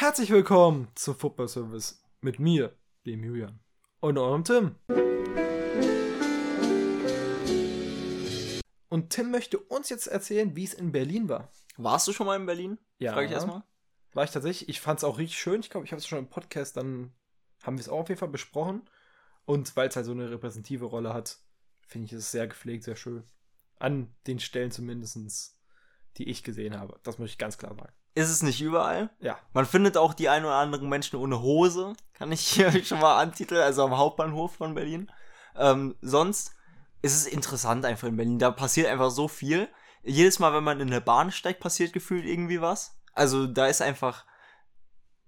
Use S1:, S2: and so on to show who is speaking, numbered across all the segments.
S1: Herzlich willkommen zum Football Service mit mir, dem Julian und eurem Tim. Und Tim möchte uns jetzt erzählen, wie es in Berlin war.
S2: Warst du schon mal in Berlin?
S1: Ja.
S2: Frag ich erstmal.
S1: War ich tatsächlich. Ich fand es auch richtig schön. Ich glaube, ich habe es schon im Podcast, dann haben wir es auch auf jeden Fall besprochen. Und weil es halt so eine repräsentative Rolle hat, finde ich es sehr gepflegt, sehr schön. An den Stellen zumindest, die ich gesehen habe. Das muss ich ganz klar sagen.
S2: Ist es nicht überall?
S1: Ja.
S2: Man findet auch die ein oder anderen Menschen ohne Hose. Kann ich hier schon mal antiteln, also am Hauptbahnhof von Berlin. Ähm, sonst ist es interessant einfach in Berlin. Da passiert einfach so viel. Jedes Mal, wenn man in eine Bahn steigt, passiert gefühlt irgendwie was. Also da ist einfach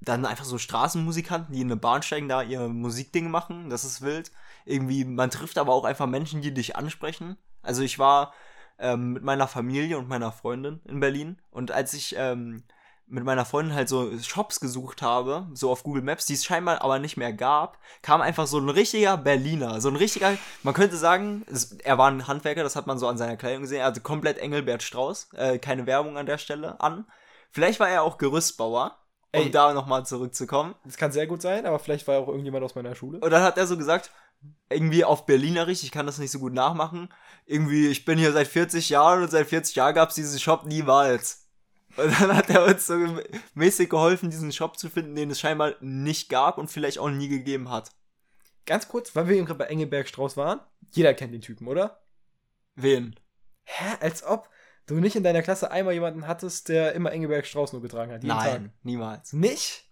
S2: dann einfach so Straßenmusikanten, die in eine Bahn steigen, da ihr Musikding machen. Das ist wild. Irgendwie, man trifft aber auch einfach Menschen, die dich ansprechen. Also ich war ähm, mit meiner Familie und meiner Freundin in Berlin. Und als ich ähm, mit meiner Freundin halt so Shops gesucht habe, so auf Google Maps, die es scheinbar aber nicht mehr gab, kam einfach so ein richtiger Berliner, so ein richtiger, man könnte sagen, es, er war ein Handwerker, das hat man so an seiner Kleidung gesehen, also komplett Engelbert Strauß, äh, keine Werbung an der Stelle an. Vielleicht war er auch Gerüstbauer, um
S1: Ey.
S2: da nochmal zurückzukommen.
S1: Das kann sehr gut sein, aber vielleicht war auch irgendjemand aus meiner Schule.
S2: Und dann hat er so gesagt, irgendwie auf Berlinerisch, ich kann das nicht so gut nachmachen, irgendwie, ich bin hier seit 40 Jahren und seit 40 Jahren gab es diesen Shop niemals. Und dann hat er uns so mäßig geholfen, diesen Shop zu finden, den es scheinbar nicht gab und vielleicht auch nie gegeben hat.
S1: Ganz kurz, weil wir eben gerade bei Engelberg Strauß waren. Jeder kennt den Typen, oder?
S2: Wen?
S1: Hä? Als ob du nicht in deiner Klasse einmal jemanden hattest, der immer Engelberg Strauß nur getragen hat.
S2: Nein,
S1: Tag.
S2: niemals.
S1: Nicht?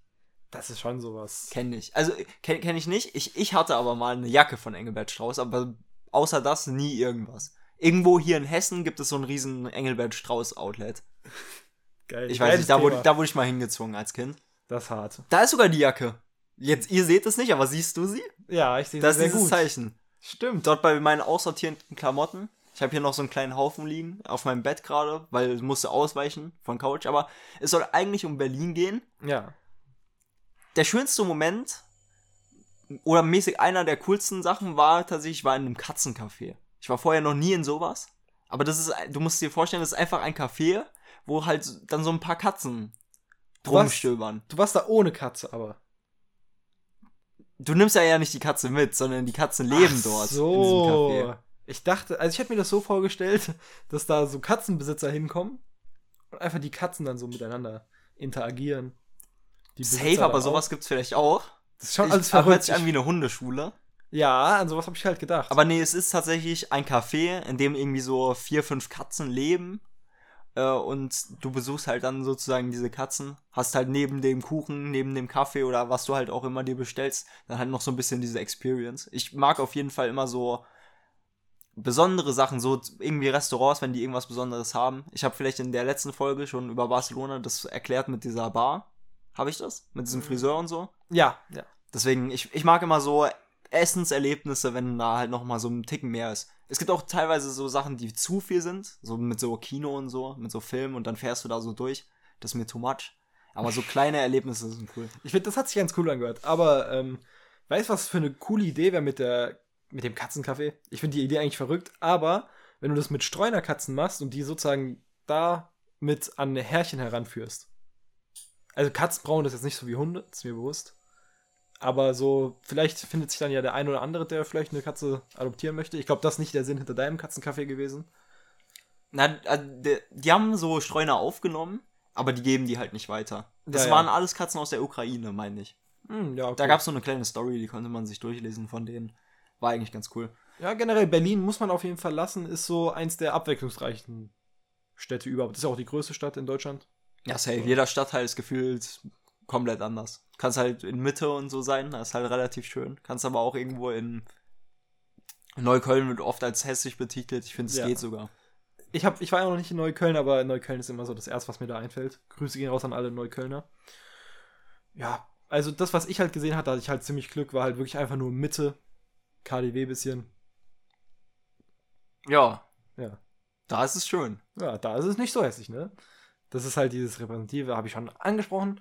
S1: Das ist schon sowas.
S2: Kenn ich. Also, kenn, kenn ich nicht. Ich, ich hatte aber mal eine Jacke von Engelbert Strauß, aber außer das nie irgendwas. Irgendwo hier in Hessen gibt es so ein riesen Engelbert Strauß Outlet.
S1: Geil.
S2: Ich weiß nicht, da wurde, da wurde ich mal hingezwungen als Kind.
S1: Das ist hart.
S2: Da ist sogar die Jacke. Jetzt, ihr seht es nicht, aber siehst du sie?
S1: Ja, ich sehe
S2: Das
S1: das
S2: ist
S1: sehr
S2: dieses
S1: gut.
S2: Zeichen.
S1: Stimmt.
S2: Dort bei meinen aussortierten Klamotten. Ich habe hier noch so einen kleinen Haufen liegen auf meinem Bett gerade, weil es musste ausweichen von Couch. Aber es soll eigentlich um Berlin gehen.
S1: Ja.
S2: Der schönste Moment oder mäßig einer der coolsten Sachen war tatsächlich, ich war in einem Katzencafé. Ich war vorher noch nie in sowas. Aber das ist, du musst dir vorstellen, das ist einfach ein Café, wo halt dann so ein paar Katzen
S1: Du warst-
S2: rumstöbern.
S1: Du warst da ohne Katze, aber.
S2: Du nimmst ja ja nicht die Katze mit, sondern die Katzen leben
S1: Ach
S2: dort
S1: So.
S2: in diesem Café.
S1: Ich dachte, also ich hätte mir das so vorgestellt, dass da so Katzenbesitzer hinkommen und einfach die Katzen dann so miteinander interagieren. Die
S2: Safe, aber sowas
S1: auch.
S2: gibt's vielleicht auch.
S1: Das ist schon
S2: Ich-
S1: alles
S2: hört
S1: verrückt.
S2: sich an wie eine Hundeschule.
S1: Ja, an sowas habe ich halt gedacht.
S2: Aber nee, es ist tatsächlich ein Café, in dem irgendwie so vier, fünf Katzen leben. Äh, und du besuchst halt dann sozusagen diese Katzen. Hast halt neben dem Kuchen, neben dem Kaffee oder was du halt auch immer dir bestellst, dann halt noch so ein bisschen diese Experience. Ich mag auf jeden Fall immer so besondere Sachen, so irgendwie Restaurants, wenn die irgendwas Besonderes haben. Ich habe vielleicht in der letzten Folge schon über Barcelona das erklärt mit dieser Bar. Habe ich das? Mit diesem Friseur und so?
S1: ja, ja.
S2: Deswegen, ich, ich mag immer so Essenserlebnisse, wenn da halt noch mal so ein Ticken mehr ist. Es gibt auch teilweise so Sachen, die zu viel sind, so mit so Kino und so, mit so Film und dann fährst du da so durch. Das ist mir too much. Aber so kleine Erlebnisse sind cool.
S1: Ich finde, das hat sich ganz cool angehört. Aber, ähm, weißt du, was für eine coole Idee wäre mit der, mit dem Katzencafé? Ich finde die Idee eigentlich verrückt, aber wenn du das mit Streunerkatzen machst und die sozusagen da mit an Härchen heranführst. Also Katzen brauchen das jetzt nicht so wie Hunde, ist mir bewusst. Aber so, vielleicht findet sich dann ja der ein oder andere, der vielleicht eine Katze adoptieren möchte. Ich glaube, das ist nicht der Sinn hinter deinem Katzencafé gewesen.
S2: Na, äh, die, die haben so Streuner aufgenommen, aber die geben die halt nicht weiter. Das
S1: Ja, ja.
S2: waren alles Katzen aus der Ukraine, meine ich.
S1: Hm, ja, okay.
S2: Da gab es so eine kleine Story, die konnte man sich durchlesen von denen. War eigentlich ganz cool.
S1: Ja, generell Berlin muss man auf jeden Fall lassen, ist so eins der abwechslungsreichen Städte überhaupt. Das ist ja auch die größte Stadt in Deutschland.
S2: Ja, safe. Jeder Stadtteil ist gefühlt komplett anders. Kannst halt in Mitte und so sein, das ist halt relativ schön. Kannst aber auch irgendwo in Neukölln wird oft als hässlich betitelt. Ich finde, es
S1: Ja.
S2: geht sogar.
S1: Ich, hab, ich war ja noch nicht in Neukölln, aber Neukölln ist immer so das Erste, was mir da einfällt. Grüße gehen raus an alle Neuköllner. Ja, also das, was ich halt gesehen hatte, hatte ich halt ziemlich Glück, war halt wirklich einfach nur Mitte, KDW bisschen.
S2: Ja,
S1: Ja.
S2: da ist es schön.
S1: Ja, da ist es nicht so hässlich, ne? Das ist halt dieses Repräsentative, habe ich schon angesprochen.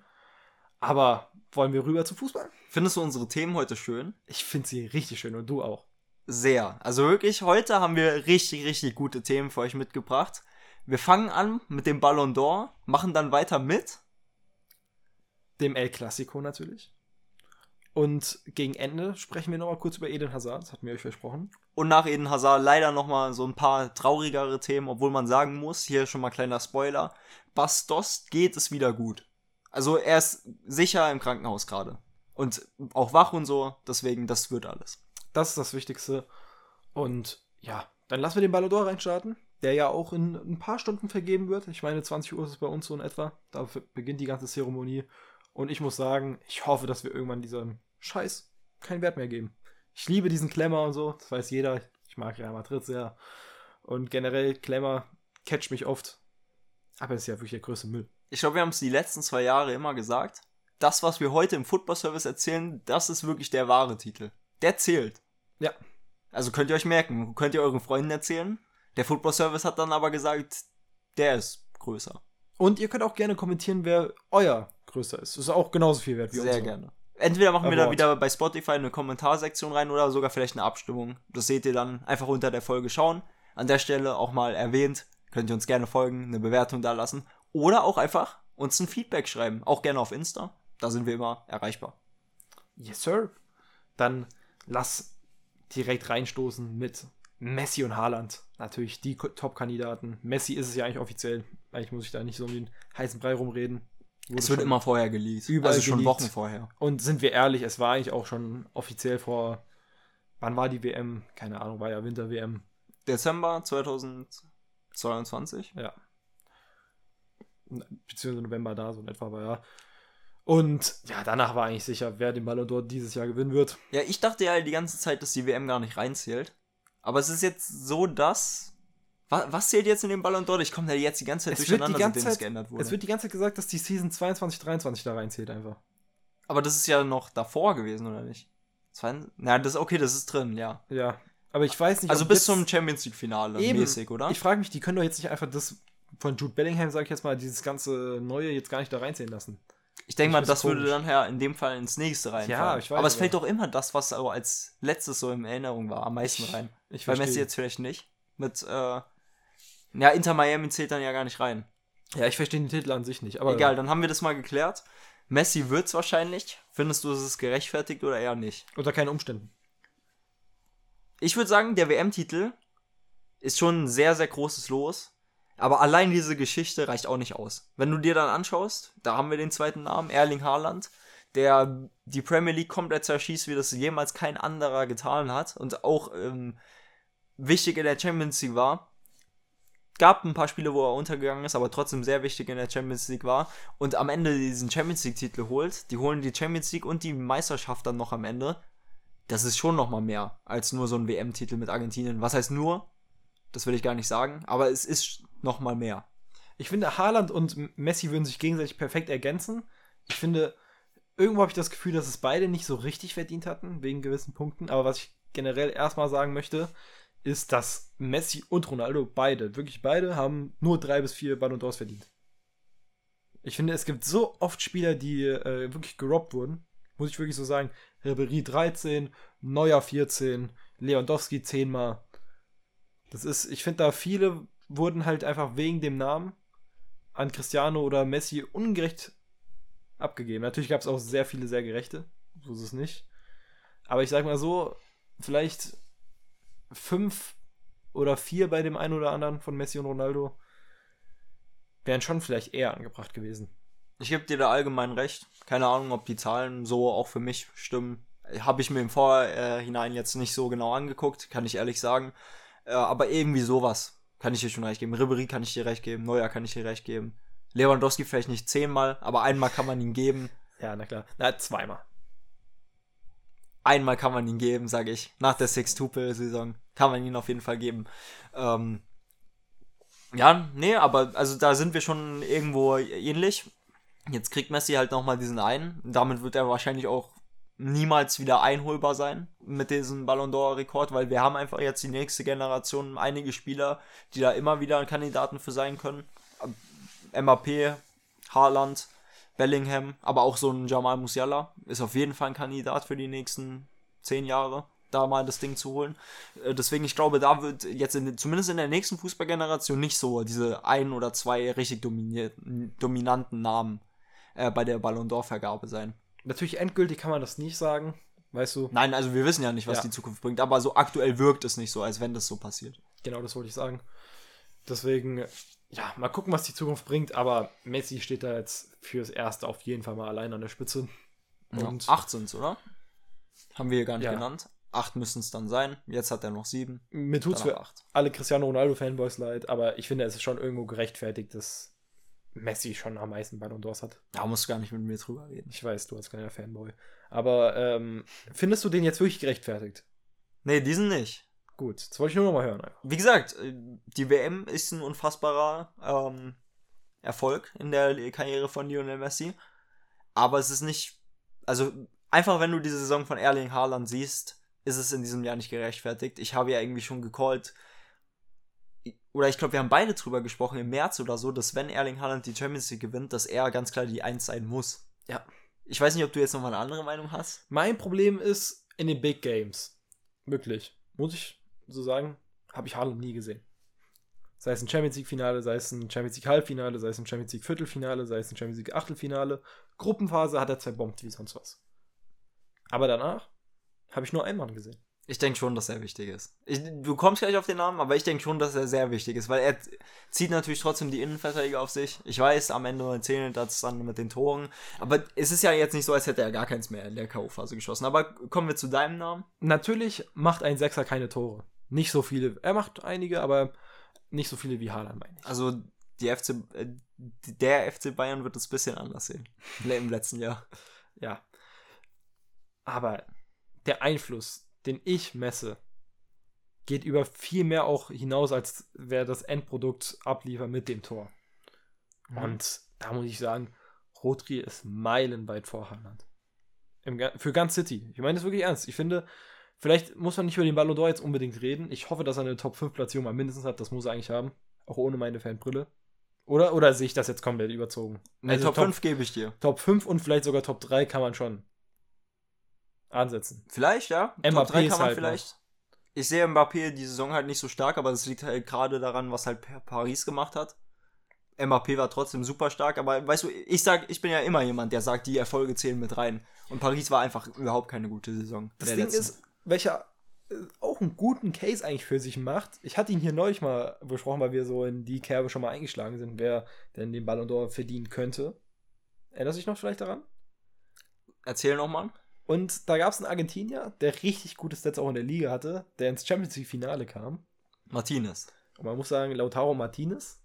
S1: Aber wollen wir rüber zu Fußball?
S2: Findest du unsere Themen heute schön?
S1: Ich finde sie richtig schön und du auch.
S2: Sehr. Also wirklich, heute haben wir richtig, richtig gute Themen für euch mitgebracht. Wir fangen an mit dem Ballon d'Or, machen dann weiter mit
S1: dem El Clasico natürlich. Und gegen Ende sprechen wir nochmal kurz über Eden Hazard, das hatten wir euch versprochen.
S2: Und nach Eden Hazard leider nochmal so ein paar traurigere Themen, obwohl man sagen muss, hier schon mal kleiner Spoiler, Bastos geht es wieder gut. Also er ist sicher im Krankenhaus gerade. Und auch wach und so, deswegen, das wird alles.
S1: Das ist das Wichtigste. Und ja, dann lassen wir den Ballon reinstarten, der ja auch in ein paar Stunden vergeben wird. Ich meine, 20 Uhr ist es bei uns so in etwa. Da beginnt die ganze Zeremonie. Und ich muss sagen, ich hoffe, dass wir irgendwann diesem Scheiß keinen Wert mehr geben. Ich liebe diesen Klemmer und so, das weiß jeder. Ich mag Real Madrid sehr. Und generell, Klemmer catcht mich oft. Aber es ist ja wirklich der größte Müll.
S2: Ich glaube, wir haben es die letzten zwei Jahre immer gesagt. Das, was wir heute im Football Service erzählen, das ist wirklich der wahre Titel. Der zählt.
S1: Ja.
S2: Also könnt ihr euch merken, könnt ihr euren Freunden erzählen. Der Football Service hat dann aber gesagt, der ist größer.
S1: Und ihr könnt auch gerne kommentieren, wer euer größer ist. Das ist auch genauso viel wert
S2: wie Sehr gerne. Entweder machen wir da wieder bei Spotify eine Kommentarsektion rein oder sogar vielleicht eine Abstimmung. Das seht ihr dann einfach unter der Folge schauen. An der Stelle auch mal erwähnt, könnt ihr uns gerne folgen, eine Bewertung da lassen oder auch einfach uns ein Feedback schreiben. Auch gerne auf Insta. Da sind wir immer erreichbar.
S1: Yes, sir. Dann lass direkt reinstoßen mit Messi und Haaland. Natürlich die Top-Kandidaten. Messi ist es ja eigentlich offiziell. Eigentlich muss ich da nicht so um den heißen Brei rumreden.
S2: Wurde es wird immer vorher geleakt.
S1: Überall also schon Wochen vorher. Und sind wir ehrlich, es war eigentlich auch schon offiziell vor. Wann war die WM? Keine Ahnung, war ja Winter-WM.
S2: Dezember 2022?
S1: Ja. Beziehungsweise November da, so in etwa war ja. Und ja, danach war eigentlich sicher, wer den Ballon d'Or dieses Jahr gewinnen wird.
S2: Ja, ich dachte ja die ganze Zeit, dass die WM gar nicht reinzählt. Aber es ist jetzt so, dass was, was zählt jetzt in dem Ballon d'Or? Ich komme da jetzt die ganze Zeit
S1: es durcheinander, seitdem Zeit, es geändert wurde. Es wird die ganze Zeit gesagt, dass die Season 22, 23 da reinzählt einfach.
S2: Aber das ist ja noch davor gewesen, oder nicht? Zwei, na, das okay, das ist drin, ja.
S1: Ja. Aber ich weiß nicht.
S2: Also bis zum Champions League-Finale mäßig, oder?
S1: Ich frage mich, die können doch jetzt nicht einfach das von Jude Bellingham, sag ich jetzt mal, dieses ganze Neue jetzt gar nicht da reinzählen lassen.
S2: Ich denke mal, das komisch. würde dann ja in dem Fall ins nächste rein. Ja, ich weiß. Aber es fällt doch immer das, was aber als letztes so in Erinnerung war, am meisten rein. Ich, ich Bei Messi jetzt vielleicht nicht. Mit, äh, ja, Inter Miami zählt dann ja gar nicht rein.
S1: Ja, ich verstehe den Titel an sich nicht. Aber
S2: Egal, dann haben wir das mal geklärt. Messi wird's wahrscheinlich. Findest du, es ist gerechtfertigt oder eher nicht?
S1: Unter keinen Umständen.
S2: Ich würde sagen, der WM-Titel ist schon ein sehr, sehr großes Los. Aber allein diese Geschichte reicht auch nicht aus. Wenn du dir dann anschaust, da haben wir den zweiten Namen, Erling Haaland, der die Premier League komplett zerschießt, wie das jemals kein anderer getan hat und auch ähm, wichtig in der Champions League war gab ein paar Spiele, wo er untergegangen ist, aber trotzdem sehr wichtig in der Champions League war und am Ende diesen Champions League Titel holt. Die holen die Champions League und die Meisterschaft dann noch am Ende. Das ist schon noch mal mehr als nur so ein WM-Titel mit Argentinien. Was heißt nur? Das will ich gar nicht sagen, aber es ist noch mal mehr.
S1: Ich finde, Haaland und Messi würden sich gegenseitig perfekt ergänzen. Ich finde, irgendwo habe ich das Gefühl, dass es beide nicht so richtig verdient hatten, wegen gewissen Punkten. Aber was ich generell erstmal sagen möchte, ist, dass Messi und Ronaldo beide, wirklich beide, haben nur drei bis vier Ballon d'Ors verdient. Ich finde, es gibt so oft Spieler, die äh, wirklich gerobbt wurden. Muss ich wirklich so sagen. Ribery 13, Neuer 14, Lewandowski 10 mal. Das ist, ich finde, da viele wurden halt einfach wegen dem Namen an Cristiano oder Messi ungerecht abgegeben. Natürlich gab es auch sehr viele sehr gerechte. So ist es nicht. Aber ich sag mal so, vielleicht fünf oder vier bei dem einen oder anderen von Messi und Ronaldo wären schon vielleicht eher angebracht gewesen.
S2: Ich gebe dir da allgemein recht. Keine Ahnung, ob die Zahlen so auch für mich stimmen. Habe ich mir im Vorhinein jetzt nicht so genau angeguckt, kann ich ehrlich sagen. Äh, aber irgendwie sowas kann ich dir schon recht geben. Ribery kann ich dir recht geben. Neuer kann ich dir recht geben. Lewandowski vielleicht nicht zehnmal, aber einmal kann man ihn geben.
S1: Ja, na klar. Na, zweimal
S2: einmal kann man ihn geben, sage ich. Nach der Sextuple-Saison kann man ihn auf jeden Fall geben. Ähm, ja, nee, aber also da sind wir schon irgendwo ähnlich. Jetzt kriegt Messi halt nochmal diesen einen. Damit wird er wahrscheinlich auch niemals wieder einholbar sein mit diesem Ballon d'Or-Rekord, weil wir haben einfach jetzt die nächste Generation einige Spieler, die da immer wieder Kandidaten für sein können. MAP, Haaland, Bellingham, aber auch so ein Jamal Musiala ist auf jeden Fall ein Kandidat für die nächsten zehn Jahre, da mal das Ding zu holen. Äh, deswegen, ich glaube, da wird jetzt in, zumindest in der nächsten Fußballgeneration nicht so diese ein oder zwei richtig dominanten Namen äh, bei der Ballon d'Or-Vergabe sein.
S1: Natürlich endgültig kann man das nicht sagen, weißt du.
S2: Nein, also wir wissen ja nicht, was
S1: Ja.
S2: die Zukunft bringt, aber so aktuell wirkt es nicht so, als wenn das so passiert.
S1: Genau, das wollte ich sagen. Deswegen, ja, mal gucken, was die Zukunft bringt, aber Messi steht da jetzt fürs Erste auf jeden Fall mal allein an der Spitze.
S2: Und acht sind's, oder? Haben wir hier gar nicht
S1: Ja.
S2: genannt. Acht müssen es dann sein. Jetzt hat er noch sieben.
S1: mir tut's
S2: Danach
S1: für
S2: acht.
S1: alle Cristiano Ronaldo-Fanboys leid, aber ich finde, es ist schon irgendwo gerechtfertigt, dass Messi schon am meisten Ballon d'Ors hat.
S2: Da musst du gar nicht mit mir drüber reden.
S1: Ich weiß, du als kleiner Fanboy. Aber ähm, findest du den jetzt wirklich gerechtfertigt?
S2: Nee, diesen nicht.
S1: Gut, das wollte ich nur noch mal hören. Einfach.
S2: Wie gesagt, äh, die WM ist ein unfassbarer ähm, Erfolg in der Karriere von Lionel Messi. Aber es ist nicht, also einfach wenn du diese Saison von Erling Haaland siehst, ist es in diesem Jahr nicht gerechtfertigt. Ich habe ja irgendwie schon gecallt, oder ich glaube, wir haben beide drüber gesprochen im März oder so, dass wenn Erling Haaland die Champions League gewinnt, dass er ganz klar die Eins sein muss.
S1: Ja.
S2: Ich weiß nicht, ob du jetzt noch mal eine andere Meinung hast.
S1: Mein Problem ist in den Big Games. Wirklich. Muss ich so sagen, habe ich Haaland nie gesehen. Sei es ein Champions League-Finale, sei es ein Champions League-Halbfinale, sei es ein Champions League-Viertelfinale, sei es ein Champions League-Achtelfinale. Gruppenphase hat er zerbombt wie sonst was. Aber danach habe ich nur einen Mann gesehen.
S2: Ich denke schon, dass er wichtig ist. Ich, du kommst gleich auf den Namen, aber ich denke schon, dass er sehr wichtig ist, weil er zieht natürlich trotzdem die Innenverteidiger auf sich. Ich weiß, am Ende zählen das dann mit den Toren. Aber es ist ja jetzt nicht so, als hätte er gar keins mehr in der K.O.-Phase geschossen. Aber kommen wir zu deinem Namen.
S1: Natürlich macht ein Sechser keine Tore. Nicht so viele. Er macht einige, aber nicht so viele wie Haaland, meine ich.
S2: Also die FC, äh, der FC Bayern wird es ein bisschen anders sehen. Im letzten Jahr.
S1: Ja. Aber der Einfluss, den ich messe, geht über viel mehr auch hinaus, als wer das Endprodukt abliefert mit dem Tor. Und da muss ich sagen, Rodri ist meilenweit vor Haaland. Für ganz City. Ich meine das wirklich ernst. Ich finde, vielleicht muss man nicht über den Ballon d'Or jetzt unbedingt reden. Ich hoffe, dass er eine Top-5-Platzierung mal mindestens hat. Das muss er eigentlich haben. Auch ohne meine Fanbrille. Oder, oder sehe ich das jetzt komplett überzogen?
S2: Nee,
S1: Also
S2: Top 5 gebe ich dir.
S1: Top 5 und vielleicht sogar Top 3 kann man schon ansetzen.
S2: Vielleicht, ja.
S1: Mbappé
S2: Top 3
S1: ist
S2: kann man
S1: halt
S2: vielleicht. Ich sehe Mbappé die Saison halt nicht so stark, aber das liegt halt gerade daran, was halt Pa- Paris gemacht hat. Mbappé war trotzdem super stark, aber weißt du, ich sag, ich bin ja immer jemand, der sagt, die Erfolge zählen mit rein. Und Paris war einfach überhaupt keine gute Saison.
S1: Das Ding
S2: letzten.
S1: ist, welcher äh, auch einen guten Case eigentlich für sich macht. Ich hatte ihn hier neulich mal besprochen, weil wir so in die Kerbe schon mal eingeschlagen sind, wer denn den Ballon d'Or verdienen könnte. Erinnerst du dich noch vielleicht daran?
S2: Erzähl nochmal.
S1: Und da gab es einen Argentinier, der richtig gute Stats auch in der Liga hatte, der ins Champions League Finale kam.
S2: Martinez.
S1: Und man muss sagen, Lautaro Martinez,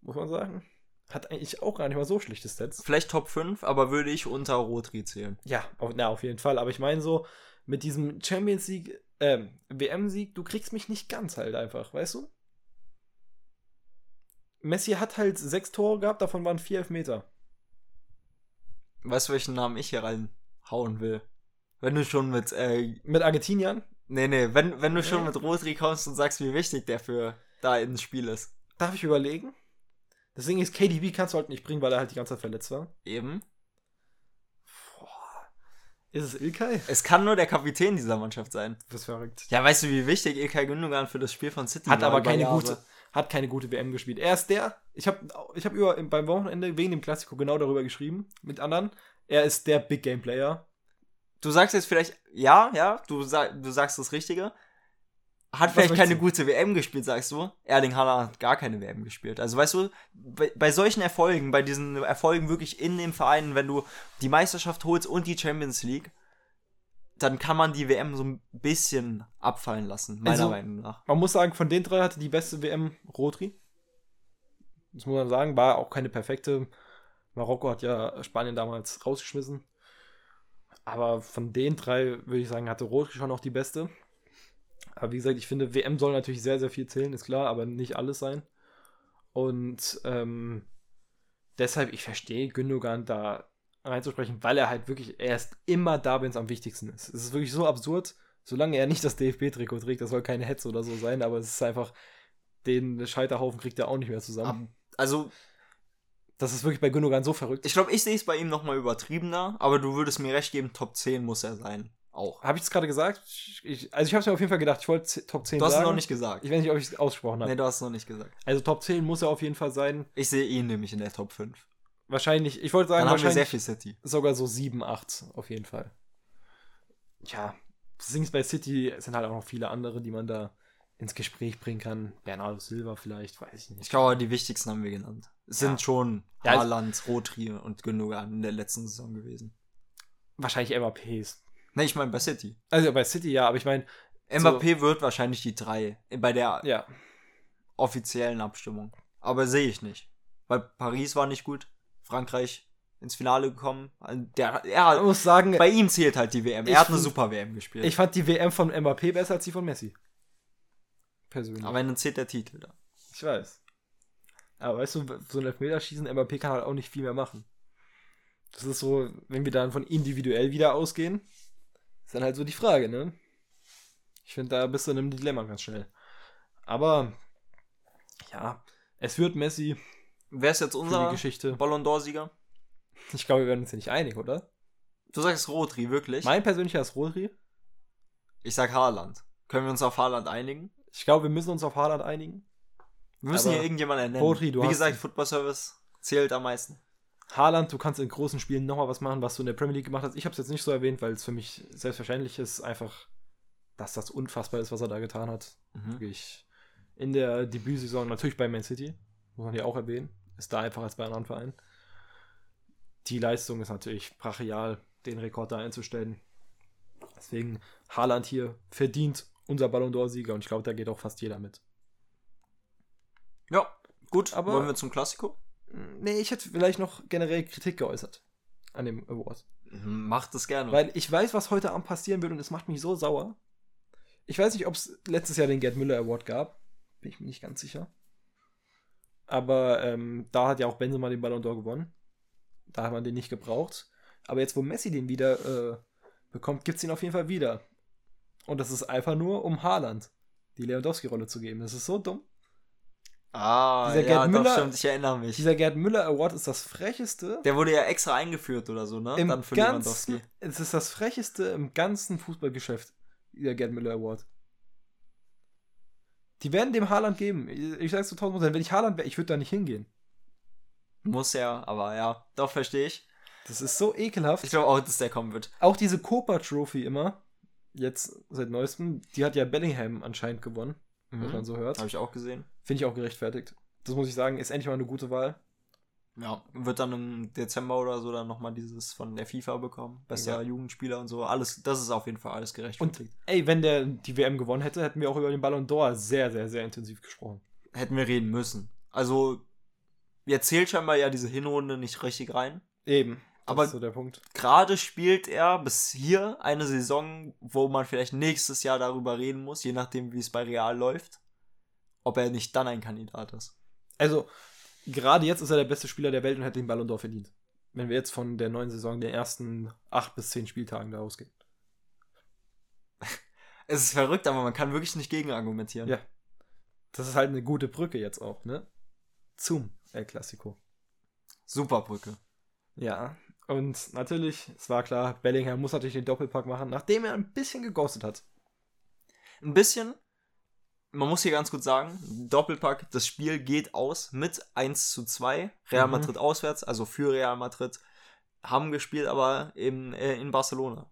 S1: muss man sagen, hat eigentlich auch gar nicht mal so schlechte Stats.
S2: Vielleicht Top 5, aber würde ich unter Rodri zählen.
S1: Ja, auf, na, auf jeden Fall. Aber ich meine so, mit diesem Champions League, ähm, WM-Sieg, du kriegst mich nicht ganz halt einfach, weißt du? Messi hat halt sechs Tore gehabt, davon waren vier Elfmeter.
S2: Weißt du, welchen Namen ich hier reinhauen will? Wenn du schon mit, äh,
S1: Mit Argentiniern,
S2: nee, nee, wenn, wenn du schon mit Rodri kommst und sagst, wie wichtig der für da ins Spiel ist.
S1: darf ich überlegen. Deswegen ist KDB kannst du halt nicht bringen, weil er halt die ganze Zeit verletzt war.
S2: Eben.
S1: Ist es Ilkay?
S2: Es kann nur der Kapitän dieser Mannschaft sein.
S1: Das ist verrückt.
S2: Ja, weißt du, wie wichtig Ilkay Gündogan für das Spiel von City
S1: Hat
S2: war
S1: aber keine
S2: Jahre?
S1: gute, hat keine gute WM gespielt. Er ist der, ich habe ich hab über, beim Wochenende wegen dem Klassiko genau darüber geschrieben, mit anderen. Er ist der Big Game Player.
S2: Du sagst jetzt vielleicht, ja, ja, du, sag, du sagst das Richtige. Hat
S1: Was
S2: vielleicht keine
S1: du?
S2: gute WM gespielt, sagst du. Erling Haaland hat gar keine WM gespielt. Also weißt du, bei, bei solchen Erfolgen, bei diesen Erfolgen wirklich in dem Verein, wenn du die Meisterschaft holst und die Champions League, dann kann man die WM so ein bisschen abfallen lassen, meiner
S1: Also-
S2: Meinung nach.
S1: Man muss sagen, von den drei hatte die beste WM Rodri. Das muss man sagen, war auch keine perfekte. Marokko hat ja Spanien damals rausgeschmissen. Aber von den drei würde ich sagen, hatte Rodri schon noch die beste. Aber wie gesagt, ich finde, WM soll natürlich sehr, sehr viel zählen, ist klar, aber nicht alles sein. Und ähm, deshalb, ich verstehe Gündogan da reinzusprechen, weil er halt wirklich, er ist immer da, wenn es am wichtigsten ist. Es ist wirklich so absurd, solange er nicht das DFB-Trikot trägt, das soll keine Hetze oder so sein, aber es ist einfach, den Scheiterhaufen kriegt er auch nicht mehr zusammen.
S2: Also,
S1: Das ist wirklich bei Gündogan so verrückt.
S2: ich glaube, ich sehe es bei ihm nochmal übertriebener, aber du würdest mir recht geben, Top 10 muss er sein. Auch.
S1: Habe ich es gerade gesagt? Ich, also ich habe es mir auf jeden Fall gedacht, ich wollte Top 10
S2: Du hast es
S1: sagen.
S2: noch nicht gesagt.
S1: Ich weiß nicht, ob ich es ausgesprochen habe.
S2: Nee, du hast es noch nicht gesagt.
S1: Also Top 10 muss er auf jeden Fall sein.
S2: Ich sehe ihn nämlich in der Top 5.
S1: wahrscheinlich, ich wollte sagen,
S2: Dann haben wir
S1: wahrscheinlich
S2: sehr viel City.
S1: sogar so 7, 8 auf jeden Fall. Ja, das Ding ist bei City sind halt auch noch viele andere, die man da ins Gespräch bringen kann. Bernardo Silva vielleicht, weiß ich
S2: Ich
S1: nicht.
S2: glaube, die wichtigsten haben wir genannt. Es
S1: Ja.
S2: sind schon
S1: Ja, also-
S2: Haaland, Rodri und Gündogan in der letzten Saison gewesen.
S1: Wahrscheinlich MAPs.
S2: Ne, ich meine bei City.
S1: Also bei City ja, aber ich meine,
S2: Mbappé wird wahrscheinlich die drei bei der
S1: ja,
S2: offiziellen Abstimmung. Aber sehe ich nicht. Weil Paris war nicht gut. Frankreich ins Finale gekommen. Der, er,
S1: man muss sagen,
S2: bei ihm zählt halt die WM.
S1: Ich
S2: Er hat eine
S1: find-
S2: super WM gespielt.
S1: ich fand die WM von MAP besser als die von Messi. Persönlich.
S2: Aber dann zählt der Titel da.
S1: ich weiß. Aber weißt du, so ein Elfmeterschießen, MAP kann halt auch nicht viel mehr machen. Das ist so, wenn wir dann von individuell wieder ausgehen, ist dann halt so die Frage, ne? Ich finde, da bist du in einem Dilemma ganz schnell. Aber, ja, es wird Messi
S2: Wer ist jetzt unser
S1: Geschichte.
S2: Ballon d'Or-Sieger?
S1: Ich glaube, wir werden uns hier nicht einig, oder?
S2: Du sagst Rodri, wirklich?
S1: Mein persönlicher ist Rodri.
S2: ich sag Haaland. Können wir uns auf Haaland einigen?
S1: Ich glaube, wir müssen uns auf Haaland einigen.
S2: Wir müssen hier irgendjemanden ernennen.
S1: Du
S2: Wie gesagt, Football Service zählt am meisten.
S1: Haaland, du kannst in großen Spielen nochmal was machen, was du in der Premier League gemacht hast. Ich habe es jetzt nicht so erwähnt, weil es für mich selbstverständlich ist, einfach, dass das unfassbar ist, was er da getan hat.
S2: Mhm.
S1: Wirklich in der Debütsaison, natürlich bei Man City, muss man ja auch erwähnen, ist da einfach als bei anderen Vereinen. Die Leistung ist natürlich brachial, den Rekord da einzustellen. Deswegen Haaland hier verdient unser Ballon d'Or-Sieger und ich glaube, da geht auch fast jeder mit.
S2: Ja, gut.
S1: Aber-
S2: Wollen wir zum Klassiko?
S1: Nee, ich hätte vielleicht noch generell Kritik geäußert an dem Award.
S2: Mhm, Macht es gerne.
S1: Weil ich weiß, was heute Abend passieren wird und es macht mich so sauer. Ich weiß nicht, ob es letztes Jahr den Gerd Müller Award gab. Bin ich mir nicht ganz sicher. Aber ähm, da hat ja auch Benzema den Ballon d'Or gewonnen. Da hat man den nicht gebraucht. Aber jetzt, wo Messi den wieder äh, bekommt, gibt es ihn auf jeden Fall wieder. Und das ist einfach nur, um Haaland die Lewandowski-Rolle zu geben. Das ist so dumm.
S2: ah,
S1: dieser
S2: ja,
S1: Gerd
S2: doch,
S1: Müller-
S2: stimmt, ich erinnere mich.
S1: Dieser Gerd Müller Award ist das frecheste
S2: Der wurde ja extra eingeführt oder so, ne?
S1: im
S2: Dann für
S1: ganzen,
S2: Lewandowski.
S1: es ist das frecheste im ganzen Fußballgeschäft, der Gerd Müller Award. Die werden dem Haaland geben. Ich, ich sag's zu 1000 Prozent. Wenn ich Haaland wäre, ich würde da nicht hingehen.
S2: Muss ja, aber ja, doch verstehe ich.
S1: Das ist so ekelhaft.
S2: Ich glaube auch, dass der kommen wird.
S1: Auch diese Copa Trophy immer, jetzt seit neuestem, die hat ja Bellingham anscheinend gewonnen, was man so hört.
S2: Habe ich auch gesehen.
S1: Finde ich auch gerechtfertigt. Das muss ich sagen, ist endlich mal eine gute Wahl.
S2: Ja, wird dann im Dezember oder so dann nochmal dieses von der FIFA bekommen. Bester
S1: Ja.
S2: Jugendspieler und so. Alles, das ist auf jeden Fall alles
S1: Und
S2: gerechtfertigt.
S1: ey, wenn der die WM gewonnen hätte, hätten wir auch über den Ballon d'Or sehr, sehr, sehr intensiv gesprochen.
S2: Hätten wir reden müssen. Also, jetzt zählt scheinbar ja diese Hinrunde nicht richtig rein.
S1: Eben.
S2: Aber-
S1: so.
S2: Gerade spielt er bis hier eine Saison, wo man vielleicht nächstes Jahr darüber reden muss, je nachdem, wie es bei Real läuft, ob er nicht dann ein Kandidat ist.
S1: Also, gerade jetzt ist er der beste Spieler der Welt und hätte den Ballon d'Or verdient. Wenn wir jetzt von der neuen Saison, den ersten acht bis zehn Spieltagen da ausgehen.
S2: Es ist verrückt, aber man kann wirklich nicht gegen argumentieren.
S1: Ja. Das ist halt eine gute Brücke jetzt auch, ne? Zum El Clasico.
S2: Super Brücke.
S1: Ja. Und natürlich, es war klar, Bellingham muss natürlich den Doppelpack machen, nachdem er ein bisschen geghostet hat.
S2: Ein bisschen, man muss hier ganz gut sagen, Doppelpack, das Spiel geht aus mit 1 zu 2. Real
S1: Mhm.
S2: Madrid auswärts, also für Real Madrid, haben gespielt, aber eben äh, in Barcelona.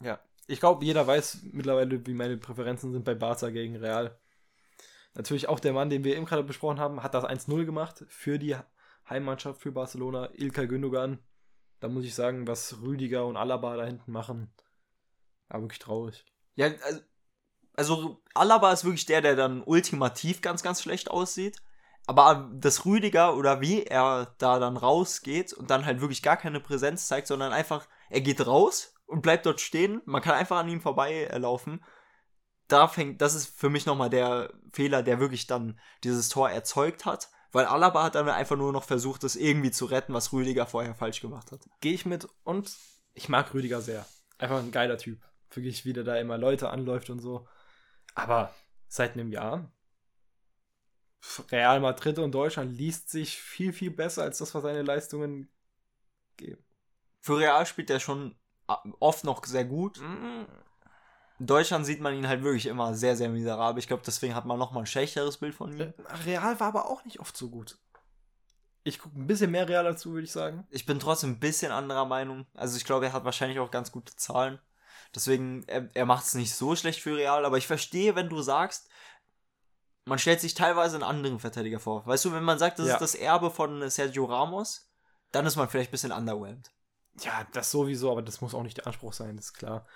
S1: Ja. Ich glaube, jeder weiß mittlerweile, wie meine Präferenzen sind bei Barca gegen Real. Natürlich auch der Mann, den wir eben gerade besprochen haben, hat das 1-0 gemacht für die Heimmannschaft für Barcelona, Ilkay Gündogan. Da muss ich sagen, was Rüdiger und Alaba da hinten machen, war wirklich traurig.
S2: Ja, also, also Alaba ist wirklich der, der dann ultimativ ganz, ganz schlecht aussieht. Aber das Rüdiger oder wie er da dann rausgeht und dann halt wirklich gar keine Präsenz zeigt, sondern einfach, er geht raus und bleibt dort stehen. Man kann einfach an ihm vorbeilaufen. Da fängt, das ist für mich nochmal der Fehler, der wirklich dann dieses Tor erzeugt hat. Weil Alaba hat dann einfach nur noch versucht, das irgendwie zu retten, was Rüdiger vorher falsch gemacht hat.
S1: Gehe ich mit und ich mag Rüdiger sehr. Einfach ein geiler Typ. Wirklich, wie der da immer Leute anläuft und so. Aber seit einem Jahr, Real Madrid und Deutschland liest sich viel, viel besser als das, was seine Leistungen geben.
S2: Für Real spielt er schon oft noch sehr gut. In Deutschland sieht man ihn halt wirklich immer sehr, sehr miserabel. Ich glaube, deswegen hat man noch mal ein schlechteres Bild von ihm.
S1: Real war aber auch nicht oft so gut. Ich gucke ein bisschen mehr Real dazu, würde ich sagen.
S2: Ich bin trotzdem ein bisschen anderer Meinung. Also ich glaube, er hat wahrscheinlich auch ganz gute Zahlen. Deswegen, er, er macht es nicht so schlecht für Real, aber ich verstehe, wenn du sagst, man stellt sich teilweise einen anderen Verteidiger vor. Weißt du, wenn man sagt, das
S1: Ja.
S2: ist das Erbe von Sergio Ramos, dann ist man vielleicht ein bisschen underwhelmed.
S1: Ja, das sowieso, aber das muss auch nicht der Anspruch sein, das ist klar.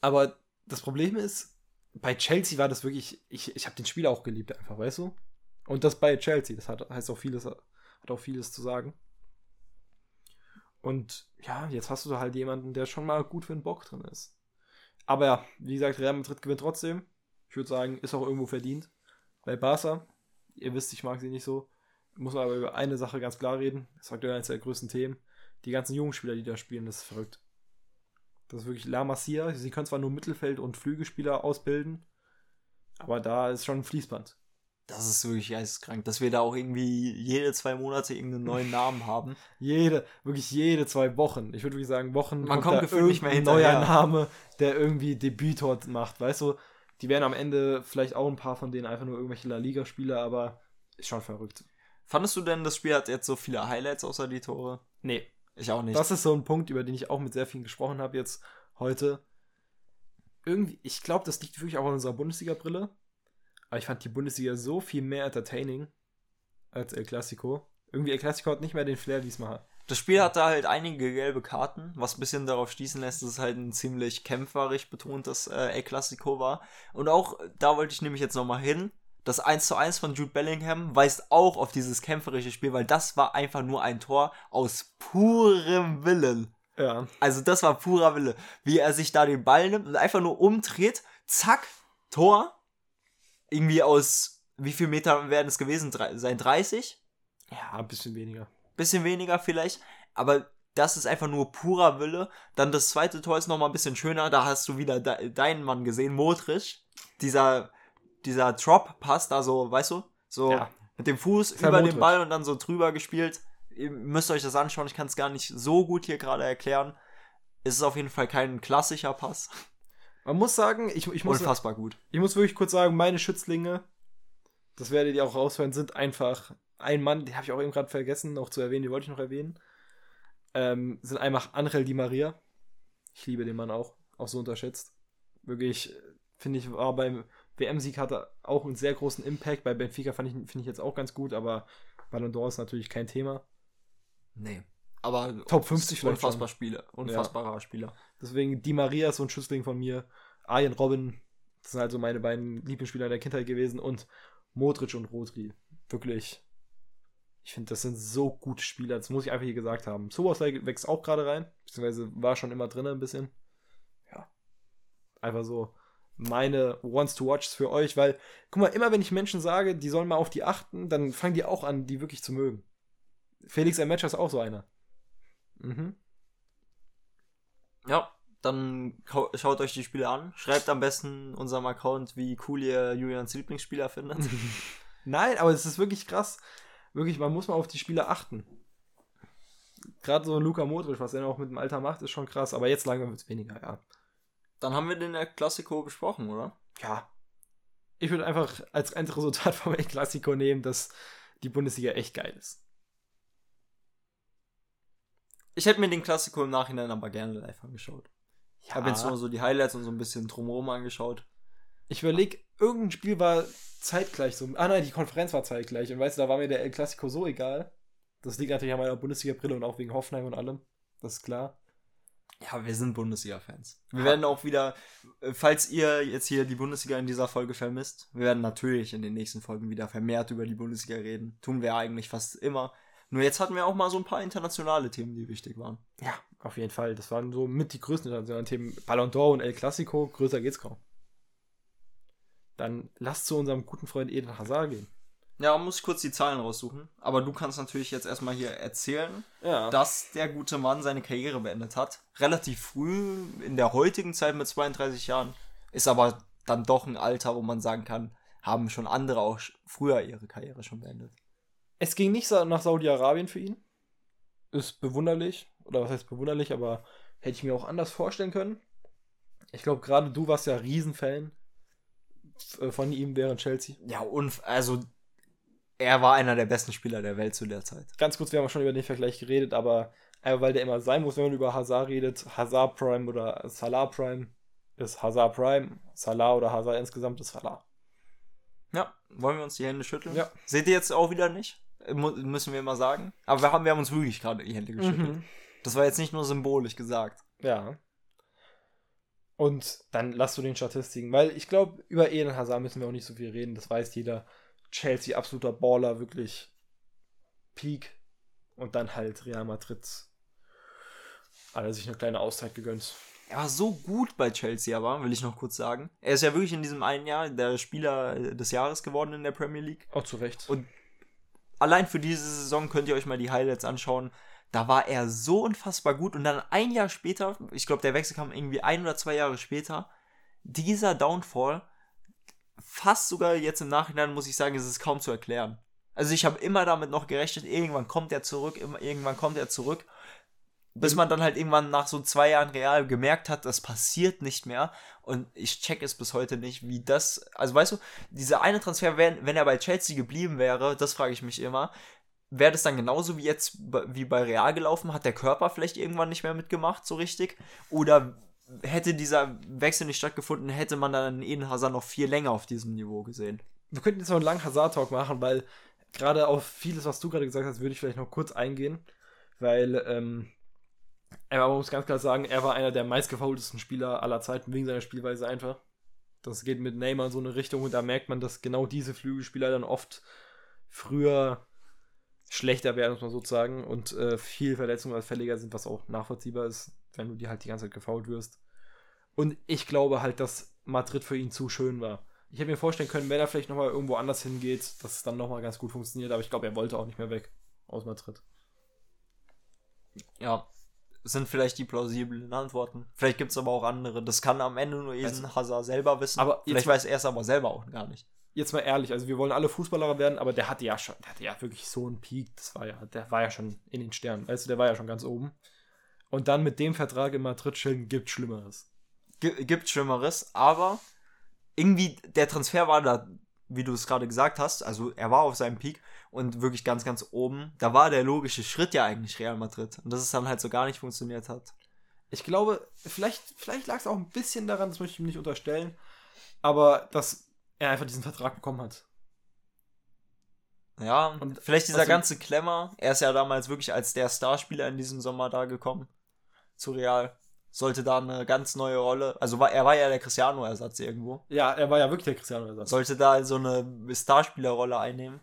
S1: Aber das Problem ist, bei Chelsea war das wirklich, ich, ich habe den Spieler auch geliebt einfach, weißt du? Und das bei Chelsea, das hat, heißt auch vieles, hat auch vieles zu sagen. Und ja, jetzt hast du halt jemanden, der schon mal gut für den Bock drin ist. Aber ja, wie gesagt, Real Madrid gewinnt trotzdem. Ich würde sagen, ist auch irgendwo verdient. Bei Barca, ihr wisst, ich mag sie nicht so. Muss man aber über eine Sache ganz klar reden. Das war eines der größten Themen. Die ganzen jungen Spieler, die da spielen, das ist verrückt. Das ist wirklich La Masia. Sie können zwar nur Mittelfeld- und Flügelspieler ausbilden, aber da ist schon ein Fließband.
S2: Das ist wirklich geisteskrank, dass wir da auch irgendwie jede zwei Monate irgendeinen neuen Namen haben.
S1: Jede, wirklich jede zwei Wochen. Ich würde wirklich sagen, Wochen.
S2: Man kommt
S1: da
S2: gefühlt nicht mehr
S1: irgendein neuer
S2: hinterher.
S1: Name, der irgendwie Debüt dort macht. Weißt du, die werden am Ende vielleicht auch ein paar von denen einfach nur irgendwelche La Liga-Spieler, aber ist schon verrückt.
S2: Fandest du denn, das Spiel hat jetzt so viele Highlights außer die Tore?
S1: Nee,
S2: Ich auch nicht.
S1: Das ist so ein Punkt, über den ich auch mit sehr vielen gesprochen habe jetzt heute. Irgendwie, ich glaube, das liegt wirklich auch an unserer Bundesliga-Brille. Aber ich fand die Bundesliga so viel mehr entertaining als El Clasico. Irgendwie El Clasico hat nicht mehr den Flair diesmal.
S2: Das Spiel hatte halt einige gelbe Karten, was ein bisschen darauf schließen lässt, dass es halt ein ziemlich kämpferisch betontes äh, El Clasico war. Und auch, da wollte ich nämlich jetzt nochmal hin, das 1 zu 1 von Jude Bellingham weist auch auf dieses kämpferische Spiel, weil das war einfach nur ein Tor aus purem Willen.
S1: Ja.
S2: Also das war purer Wille. Wie er sich da den Ball nimmt und einfach nur umdreht, zack, Tor. Irgendwie aus, wie viel Meter werden es gewesen sein? 30?
S1: Ja, ein bisschen weniger.
S2: bisschen weniger vielleicht, aber das ist einfach nur purer Wille. Dann das zweite Tor ist nochmal ein bisschen schöner, da hast du wieder de deinen Mann gesehen, Modric. Dieser, dieser Drop-Pass da so, weißt du, so
S1: Ja.
S2: mit dem Fuß
S1: ja
S2: über den. Ball und dann so drüber gespielt. Ihr müsst euch das anschauen, ich kann es gar nicht so gut hier gerade erklären. Es ist auf jeden Fall kein klassischer Pass.
S1: Man muss sagen, ich, ich, muss,
S2: Unfassbar gut.
S1: ich muss wirklich kurz sagen, meine Schützlinge, das werdet ihr auch raushören, sind einfach ein Mann, den habe ich auch eben gerade vergessen, noch zu erwähnen, den wollte ich noch erwähnen. Ähm, sind einfach Angel Di Maria. Ich liebe den Mann auch, auch so unterschätzt. Wirklich, äh, finde ich, war beim WM-Sieg hatte auch einen sehr großen Impact. Bei Benfica fand ich, finde ich jetzt auch ganz gut, aber Ballon d'Or ist natürlich kein Thema.
S2: Nee. Aber
S1: Top 50 vielleicht
S2: unfassbar Spieler. Unfassbarer Spieler.
S1: Deswegen Di Maria ist so ein Schützling von mir. Arjen Robin, das sind also meine beiden Lieblingsspieler der Kindheit gewesen. Und Modric und Rodri. Wirklich. Ich finde, das sind so gute Spieler. Das muss ich einfach hier gesagt haben. Soboslai wächst auch gerade rein. Beziehungsweise war schon immer drin ein bisschen. Ja. Einfach so meine Ones to Watch für euch. Weil, guck mal, immer wenn ich Menschen sage, die sollen mal auf die achten, dann fangen die auch an, die wirklich zu mögen. Felix Matcher ist auch so einer. Mhm.
S2: Ja, dann schaut euch die Spiele an. Schreibt am besten unserem Account, wie cool ihr Julians Lieblingsspieler findet.
S1: Nein, aber es ist wirklich krass. Wirklich, man muss mal auf die Spieler achten. Gerade so ein Luka Modric, was er noch mit dem Alter macht, ist schon krass. Aber jetzt langsam wird es weniger, ja.
S2: Dann haben wir den El Clasico besprochen, oder?
S1: Ja. Ich würde einfach als Endresultat vom El Clasico nehmen, dass die Bundesliga echt geil ist.
S2: Ich hätte mir den Clasico im Nachhinein aber gerne live angeschaut. Ich
S1: Ja.
S2: habe jetzt nur so die Highlights und so ein bisschen drumherum angeschaut.
S1: Ich überlege, irgendein Spiel war zeitgleich so. Ah nein, die Konferenz war zeitgleich. Und weißt du, da war mir der El Clasico so egal. Das liegt natürlich an meiner Bundesliga-Brille und auch wegen Hoffenheim und allem. Das ist klar.
S2: Ja, wir sind Bundesliga-Fans. Wir
S1: Ja.
S2: werden auch wieder, äh, falls ihr jetzt hier die Bundesliga in dieser Folge vermisst, wir werden natürlich in den nächsten Folgen wieder vermehrt über die Bundesliga reden. Tun wir eigentlich fast immer. Nur jetzt hatten wir auch mal so ein paar internationale Themen, die wichtig waren.
S1: Ja, auf jeden Fall. Das waren so mit die größten internationalen Themen. Ballon d'Or und El Clasico, größer geht's kaum. Dann lasst zu unserem guten Freund Eden Hazard gehen.
S2: Ja, muss ich kurz die Zahlen raussuchen. Aber du kannst natürlich jetzt erstmal hier erzählen,
S1: Ja.
S2: dass der gute Mann seine Karriere beendet hat. Relativ früh, in der heutigen Zeit mit 32 Jahren. Ist aber dann doch ein Alter, wo man sagen kann, haben schon andere auch früher ihre Karriere schon beendet.
S1: Es ging nicht nach Saudi-Arabien für ihn. Ist bewunderlich. Oder was heißt bewunderlich, aber hätte ich mir auch anders vorstellen können. Ich glaube, gerade du warst ja Riesenfan äh, von ihm während Chelsea.
S2: Ja, und also er war einer der besten Spieler der Welt zu der Zeit.
S1: Ganz kurz, wir haben schon über den Vergleich geredet, aber einfach weil der immer sein muss, wenn man über Hazard redet, Hazard Prime oder Salah Prime ist Hazard Prime, Salah oder Hazard insgesamt ist Salah.
S2: Ja, wollen wir uns die Hände schütteln?
S1: Ja.
S2: Seht ihr jetzt auch wieder nicht? Müssen wir immer sagen. Aber wir haben, wir haben uns wirklich gerade die Hände geschüttelt.
S1: Mhm.
S2: Das war jetzt nicht nur symbolisch gesagt.
S1: Ja. Und dann lass du den Statistiken, weil ich glaube, über Eden Hazard müssen wir auch nicht so viel reden, das weiß jeder. Chelsea, absoluter Baller, wirklich Peak. Und dann halt Real Madrid. Hat er sich eine kleine Auszeit gegönnt.
S2: Er war so gut bei Chelsea, aber will ich noch kurz sagen. Er ist ja wirklich in diesem einen Jahr der Spieler des Jahres geworden in der Premier League.
S1: Auch zu Recht.
S2: Und allein für diese Saison könnt ihr euch mal die Highlights anschauen. Da war er so unfassbar gut. Und dann ein Jahr später, ich glaube, der Wechsel kam irgendwie ein oder zwei Jahre später, dieser Downfall, fast sogar jetzt im Nachhinein, muss ich sagen, ist es kaum zu erklären. Also ich habe immer damit noch gerechnet, irgendwann kommt er zurück, irgendwann kommt er zurück. Bis man dann halt irgendwann nach so zwei Jahren real gemerkt hat, das passiert nicht mehr. Und ich check es bis heute nicht, wie das. Also weißt du, dieser eine Transfer, wenn, wenn er bei Chelsea geblieben wäre, das frage ich mich immer, wäre das dann genauso wie jetzt wie bei Real gelaufen? Hat der Körper vielleicht irgendwann nicht mehr mitgemacht, so richtig? Oder hätte dieser Wechsel nicht stattgefunden, hätte man dann Eden Hazard noch viel länger auf diesem Niveau gesehen?
S1: Wir könnten jetzt noch einen langen Hazard-Talk machen, weil gerade auf vieles, was du gerade gesagt hast, würde ich vielleicht noch kurz eingehen. Weil, ähm, man muss ganz klar sagen, er war einer der meistgefaultesten Spieler aller Zeiten, wegen seiner Spielweise einfach. Das geht mit Neymar in so eine Richtung und da merkt man, dass genau diese Flügelspieler dann oft früher schlechter werden, muss man sozusagen, und äh, viel verletzungsanfälliger sind, was auch nachvollziehbar ist, wenn du die halt die ganze Zeit gefault wirst. Und ich glaube halt, dass Madrid für ihn zu schön war. Ich hätte mir vorstellen können, wenn er vielleicht nochmal irgendwo anders hingeht, dass es dann nochmal ganz gut funktioniert, aber ich glaube, er wollte auch nicht mehr weg aus Madrid.
S2: Ja, sind vielleicht die plausiblen Antworten. Vielleicht gibt es aber auch andere. Das kann am Ende nur Eden
S1: Also-
S2: Hazard selber wissen.
S1: Aber
S2: vielleicht
S1: mal-
S2: weiß er es aber selber auch gar nicht.
S1: Jetzt mal ehrlich, also wir wollen alle Fußballer werden, aber der hatte ja schon, der hatte ja wirklich so einen Peak, das war ja, der war ja schon in den Sternen, weißt du, der war ja schon ganz oben. Und dann mit dem Vertrag in Madrid chillen gibt Schlimmeres.
S2: G gibt Schlimmeres, aber irgendwie der Transfer war da, wie du es gerade gesagt hast, also er war auf seinem Peak und wirklich ganz, ganz oben. Da war der logische Schritt ja eigentlich Real Madrid. Und dass es dann halt so gar nicht funktioniert hat.
S1: Ich glaube, vielleicht, vielleicht lag es auch ein bisschen daran, das möchte ich ihm nicht unterstellen, aber dass er einfach diesen Vertrag bekommen hat.
S2: Ja,
S1: Und
S2: vielleicht dieser
S1: du-
S2: ganze Klemmer. Er ist ja damals wirklich als der Starspieler in diesem Sommer da gekommen. Zu Real. Sollte da eine ganz neue Rolle. Also war, er war ja der Cristiano-Ersatz irgendwo.
S1: Ja, er war ja wirklich der Cristiano-Ersatz.
S2: Sollte da so eine Starspielerrolle einnehmen.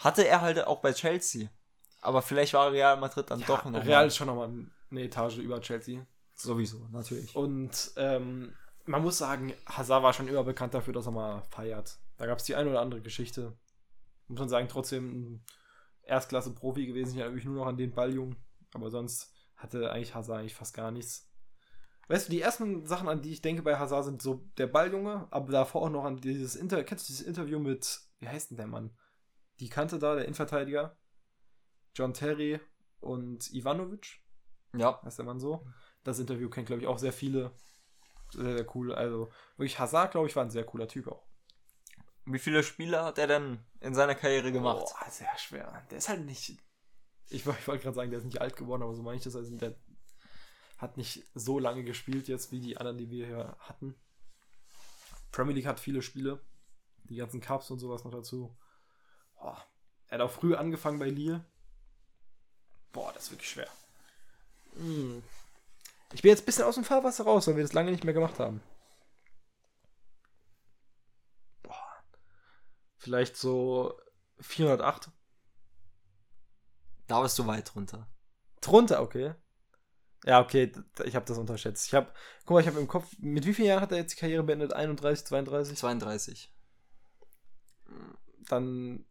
S2: Hatte er halt auch bei Chelsea. Aber vielleicht war Real Madrid dann
S1: Ja,
S2: doch noch.
S1: Real
S2: mal-
S1: ist schon nochmal eine Etage über Chelsea.
S2: Sowieso, natürlich.
S1: Und ähm, man muss sagen, Hazard war schon immer bekannt dafür, dass er mal feiert. Da gab es die eine oder andere Geschichte. Muss man sagen, trotzdem ein Erstklasse-Profi gewesen. Ich erinnere mich nur noch an den Balljungen. Aber sonst hatte eigentlich Hazard eigentlich fast gar nichts. Weißt du, die ersten Sachen, an die ich denke bei Hazard, sind so der Balljunge, aber davor auch noch an dieses Inter kennst du dieses Interview mit, wie heißt denn der Mann? Die Kante da, der Innenverteidiger. John Terry und Ivanovic
S2: Ja.
S1: heißt der Mann so. Das Interview kennt, glaube ich, auch sehr viele. Sehr, sehr cool. Also, wirklich, Hazard, glaube ich, war ein sehr cooler Typ auch.
S2: Wie viele Spiele hat er denn in seiner Karriere gemacht?
S1: Boah, sehr schwer. Der ist halt nicht. Ich, ich wollte gerade sagen, der ist nicht alt geworden, aber so meine ich das. Also, der hat nicht so lange gespielt jetzt wie die anderen, die wir hier hatten. Premier League hat viele Spiele. Die ganzen Cups und sowas noch dazu. Boah. Er hat auch früh angefangen bei Lille. Boah, das ist wirklich schwer. Hm. Ich bin jetzt ein bisschen aus dem Fahrwasser raus, weil wir das lange nicht mehr gemacht haben. Boah. Vielleicht so 408.
S2: Da bist du weit runter.
S1: Drunter, okay. Ja, okay, ich habe das unterschätzt. Ich habe, guck mal, ich habe im Kopf, mit wie vielen Jahren hat er jetzt die Karriere beendet? 31, 32?
S2: 32.
S1: Dann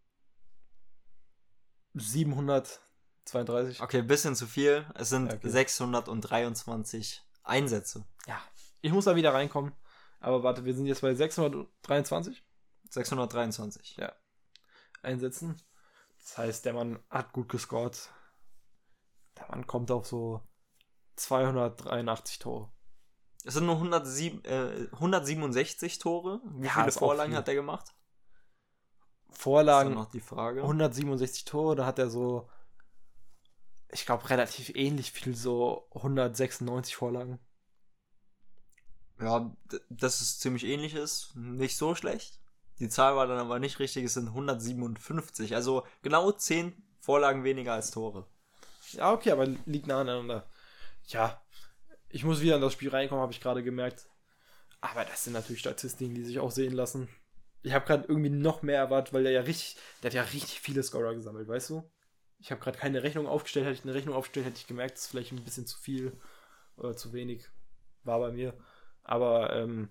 S1: 732.
S2: Okay, bisschen zu viel. Es sind
S1: Ja, okay.
S2: 623 Einsätze.
S1: Ja, ich muss da wieder reinkommen. Aber warte, wir sind jetzt bei 623
S2: 623.
S1: Einsätzen. Das heißt, der Mann hat gut gescored. Der Mann kommt auf so 283 Tore.
S2: Es sind nur 107, äh, 167 Tore. Wie
S1: Ja,
S2: viele
S1: ist
S2: Vorlagen
S1: viel.
S2: hat er gemacht?
S1: Vorlagen,
S2: noch die Frage.
S1: 167 Tore, da hat er so, ich glaube, relativ ähnlich viel, so 196 Vorlagen.
S2: Ja, das ist ziemlich ähnliches, nicht so schlecht. Die Zahl war dann aber nicht richtig, es sind 157, also genau 10 Vorlagen weniger als Tore.
S1: Ja, okay, aber liegt nah aneinander. Ja, ich muss wieder in das Spiel reinkommen, habe ich gerade gemerkt. Aber das sind natürlich Statistiken, die sich auch sehen lassen. Ich habe gerade irgendwie noch mehr erwartet, weil der ja richtig, der hat ja richtig viele Scorer gesammelt, weißt du? Ich habe gerade keine Rechnung aufgestellt. Hätte ich eine Rechnung aufgestellt, hätte ich gemerkt, das ist vielleicht ein bisschen zu viel oder zu wenig. War bei mir. Aber ähm,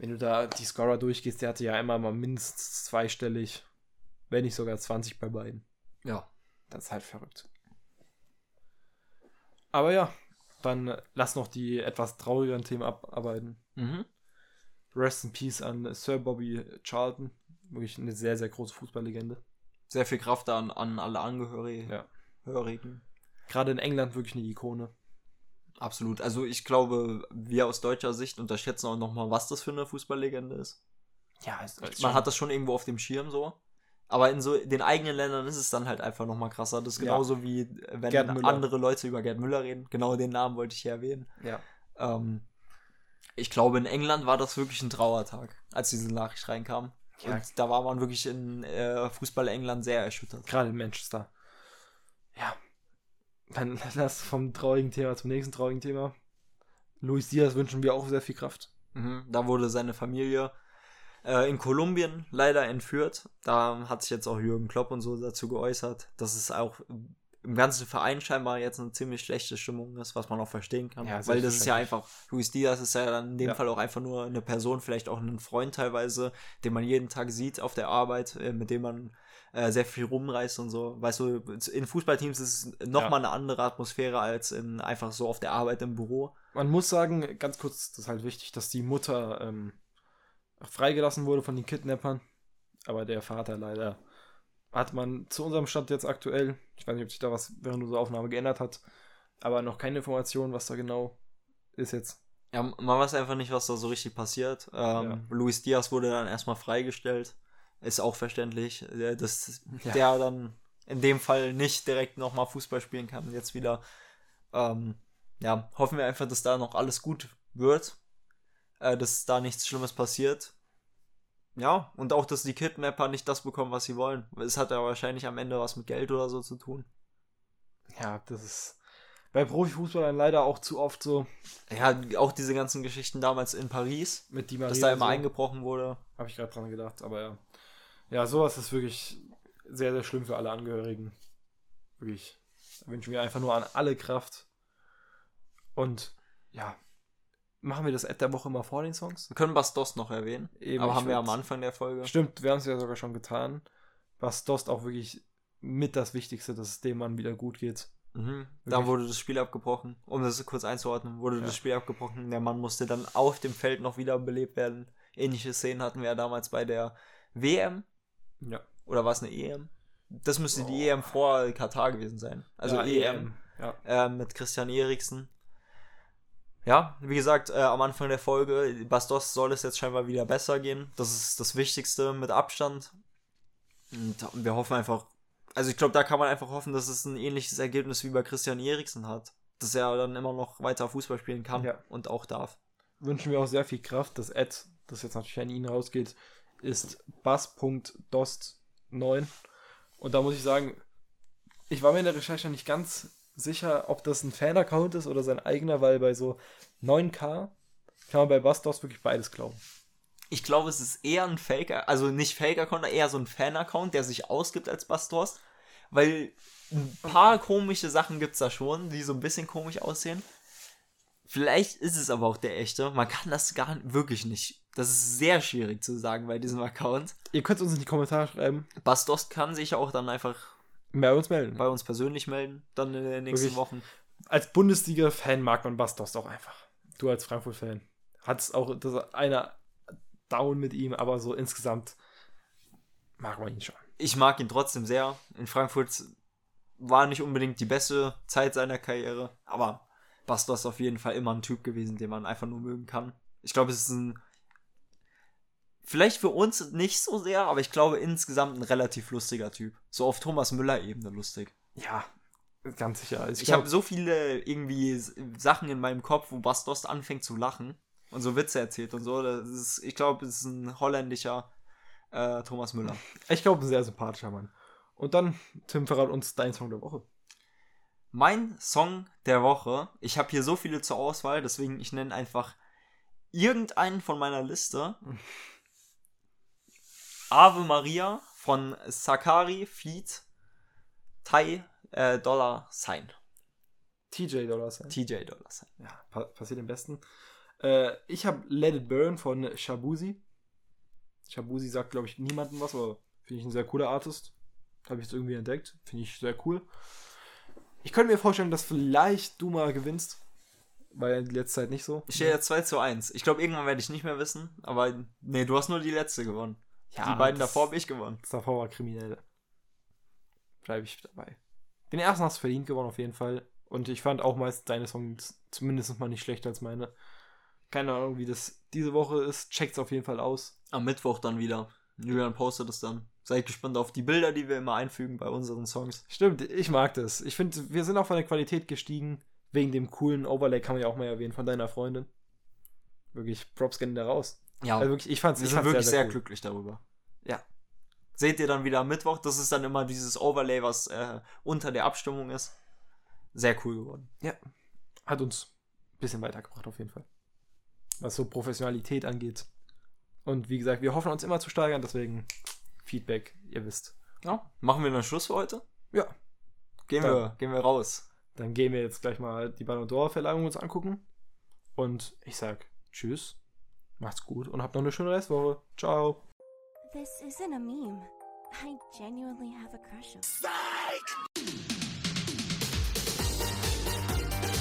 S1: wenn du da die Scorer durchgehst, der hatte ja immer mal mindestens zweistellig, wenn nicht sogar 20 bei beiden.
S2: Ja.
S1: Das ist halt verrückt. Aber ja, dann lass noch die etwas traurigeren Themen abarbeiten.
S2: Mhm.
S1: Rest in Peace an Sir Bobby Charlton. Wirklich eine sehr, sehr große Fußballlegende.
S2: Sehr viel Kraft an, an alle Angehörigen.
S1: Ja.
S2: Hörigen.
S1: Gerade in England wirklich eine Ikone.
S2: Absolut. Also ich glaube, wir aus deutscher Sicht unterschätzen auch nochmal, was das für eine Fußballlegende ist.
S1: Ja, ist,
S2: Man hat das schon irgendwo auf dem Schirm so. Aber in so den eigenen Ländern ist es dann halt einfach nochmal krasser. Das ist genauso ja. wie wenn andere Leute über Gerd Müller reden. Genau den Namen wollte ich hier erwähnen.
S1: Ja.
S2: Ähm, ich glaube, in England war das wirklich ein Trauertag, als diese Nachricht reinkam. Ja. Und da war man wirklich in äh, Fußball England sehr erschüttert.
S1: Gerade in Manchester. Ja. Dann lass vom traurigen Thema zum nächsten traurigen Thema. Luis Diaz wünschen wir auch sehr viel Kraft.
S2: Mhm. Da wurde seine Familie äh, in Kolumbien leider entführt. Da hat sich jetzt auch Jürgen Klopp und so dazu geäußert, dass es auch im ganzen Verein scheinbar jetzt eine ziemlich schlechte Stimmung ist, was man auch verstehen kann. Ja, Weil das ist ja einfach, Luis Diaz ist ja dann in dem ja. Fall auch einfach nur eine Person, vielleicht auch ein Freund teilweise, den man jeden Tag sieht auf der Arbeit, äh, mit dem man äh, sehr viel rumreist und so. Weißt du, in Fußballteams ist es nochmal ja. eine andere Atmosphäre als in einfach so auf der Arbeit im Büro.
S1: Man muss sagen, ganz kurz, das ist halt wichtig, dass die Mutter ähm, freigelassen wurde von den Kidnappern, aber der Vater leider hat man zu unserem Stand jetzt aktuell, ich weiß nicht, ob sich da was während unserer Aufnahme geändert hat, aber noch keine Information, was da genau ist jetzt.
S2: Ja, man weiß einfach nicht, was da so richtig passiert. Ähm, ja. Luis Diaz wurde dann erstmal freigestellt. Ist auch verständlich, äh, dass ja. der dann in dem Fall nicht direkt nochmal Fußball spielen kann. Jetzt wieder. Ähm, ja, hoffen wir einfach, dass da noch alles gut wird. Äh, dass da nichts Schlimmes passiert. Ja, und auch, dass die Kidnapper nicht das bekommen, was sie wollen. Es hat ja wahrscheinlich am Ende was mit Geld oder so zu tun.
S1: Ja, das ist bei Profifußballern leider auch zu oft so.
S2: Ja, auch diese ganzen Geschichten damals in Paris,
S1: mit die
S2: dass da immer so. eingebrochen wurde.
S1: Habe ich gerade dran gedacht, aber ja. Ja, sowas ist wirklich sehr, sehr schlimm für alle Angehörigen. Wirklich. Da wünschen wir einfach nur an alle Kraft. Und ja, Machen wir das Ad der Woche immer vor den Songs?
S2: Wir können Bastos noch erwähnen. Eben, aber haben wir am Anfang der Folge.
S1: Stimmt, wir haben es ja sogar schon getan. Bastos auch wirklich mit das Wichtigste, dass es dem Mann wieder gut geht.
S2: Mhm. Dann wurde das Spiel abgebrochen. Um das kurz einzuordnen, wurde ja. das Spiel abgebrochen. Der Mann musste dann auf dem Feld noch wieder belebt werden. Ähnliche Szenen hatten wir ja damals bei der WM.
S1: Ja.
S2: Oder war es eine EM? Das müsste oh. die EM vor Katar gewesen sein. Also ja, EM. EM. Ja. Äh, mit Christian Eriksen ja, wie gesagt, äh, am Anfang der Folge, Bastos soll es jetzt scheinbar wieder besser gehen. Das ist das Wichtigste mit Abstand. Und wir hoffen einfach, also ich glaube, da kann man einfach hoffen, dass es ein ähnliches Ergebnis wie bei Christian Eriksen hat. Dass er dann immer noch weiter Fußball spielen kann ja. und auch darf.
S1: Wünschen wir auch sehr viel Kraft. Das Ad, das jetzt natürlich an ihn rausgeht, ist bass.dost9. Und da muss ich sagen, ich war mir in der Recherche nicht ganz sicher, ob das ein Fan-Account ist oder sein eigener, weil bei so 9K kann man bei Bastos wirklich beides glauben.
S2: Ich glaube, es ist eher ein Faker, also nicht Fake-Account, eher so ein Fan-Account, der sich ausgibt als Bastos, weil ein paar komische Sachen gibt es da schon, die so ein bisschen komisch aussehen. Vielleicht ist es aber auch der echte. Man kann das gar wirklich nicht. Das ist sehr schwierig zu sagen bei diesem Account.
S1: Ihr könnt uns in die Kommentare schreiben.
S2: Bastos kann sich auch dann einfach
S1: bei uns melden.
S2: Bei uns persönlich melden, dann in den nächsten Wirklich. Wochen.
S1: Als Bundesliga-Fan mag man Bastos auch einfach. Du als Frankfurt-Fan. Hat es auch das einer down mit ihm, aber so insgesamt mag man ihn schon.
S2: Ich mag ihn trotzdem sehr. In Frankfurt war nicht unbedingt die beste Zeit seiner Karriere, aber Bastos ist auf jeden Fall immer ein Typ gewesen, den man einfach nur mögen kann. Ich glaube, es ist ein Vielleicht für uns nicht so sehr, aber ich glaube insgesamt ein relativ lustiger Typ. So auf Thomas Müller-Ebene lustig.
S1: Ja, ganz sicher.
S2: Ich,
S1: glaub-
S2: habe so viele irgendwie Sachen in meinem Kopf, wo Bastos anfängt zu lachen und so Witze erzählt und so. Das ist, ich glaube, es ist ein holländischer äh, Thomas Müller.
S1: Ich glaube, ein sehr sympathischer Mann. Und dann, Tim, verrat uns dein Song der Woche.
S2: Mein Song der Woche, ich habe hier so viele zur Auswahl, deswegen ich nenne einfach irgendeinen von meiner Liste. Ave Maria von Sakari Feed Thai äh, Dollar Sign.
S1: TJ Dollars.
S2: TJ Dollar Sign.
S1: Ja, pa passiert am besten. Äh, ich habe Let It Burn von Shabuzi. Shabuzi sagt, glaube ich, niemandem was, aber finde ich ein sehr cooler Artist. Habe ich jetzt irgendwie entdeckt. Finde ich sehr cool. Ich könnte mir vorstellen, dass vielleicht du mal gewinnst. Ja in letzter Zeit nicht so.
S2: Ich stehe jetzt 2 zu 1. Ich glaube, irgendwann werde ich nicht mehr wissen, aber nee, du hast nur die letzte gewonnen.
S1: Ja,
S2: die beiden davor habe ich gewonnen.
S1: Das davor war kriminell. Bleibe ich dabei. Den ersten hast du verdient gewonnen, auf jeden Fall. Und ich fand auch meist deine Songs zumindest mal nicht schlechter als meine. Keine Ahnung, wie das diese Woche ist. Checkt's auf jeden Fall aus.
S2: Am Mittwoch dann wieder. Julian postet es dann. Seid gespannt auf die Bilder, die wir immer einfügen bei unseren Songs.
S1: Stimmt, ich mag das. Ich finde, wir sind auch von der Qualität gestiegen. Wegen dem coolen Overlay kann man ja auch mal erwähnen von deiner Freundin. Wirklich, Props gehen da raus.
S2: Ja,
S1: Also wirklich, ich fand's,
S2: wir
S1: ich fand's
S2: wirklich sehr,
S1: cool.
S2: glücklich darüber.
S1: Ja.
S2: Seht ihr dann wieder am Mittwoch. Das ist dann immer dieses Overlay, was äh, unter der Abstimmung ist. Sehr cool geworden.
S1: Hat uns ein bisschen weitergebracht, auf jeden Fall. Was so Professionalität angeht. Und wie gesagt, wir hoffen uns immer zu steigern, deswegen Feedback, ihr wisst.
S2: Ja. Machen wir dann Schluss für heute?
S1: Ja.
S2: Gehen,
S1: Ja.
S2: wir, gehen wir raus.
S1: Dann gehen wir jetzt gleich mal die Ballon d'Or-Verleihung uns angucken. Und ich sag Tschüss, macht's gut und habt noch eine schöne Restwoche. Ciao.
S3: This isn't a meme. I genuinely have a crush on.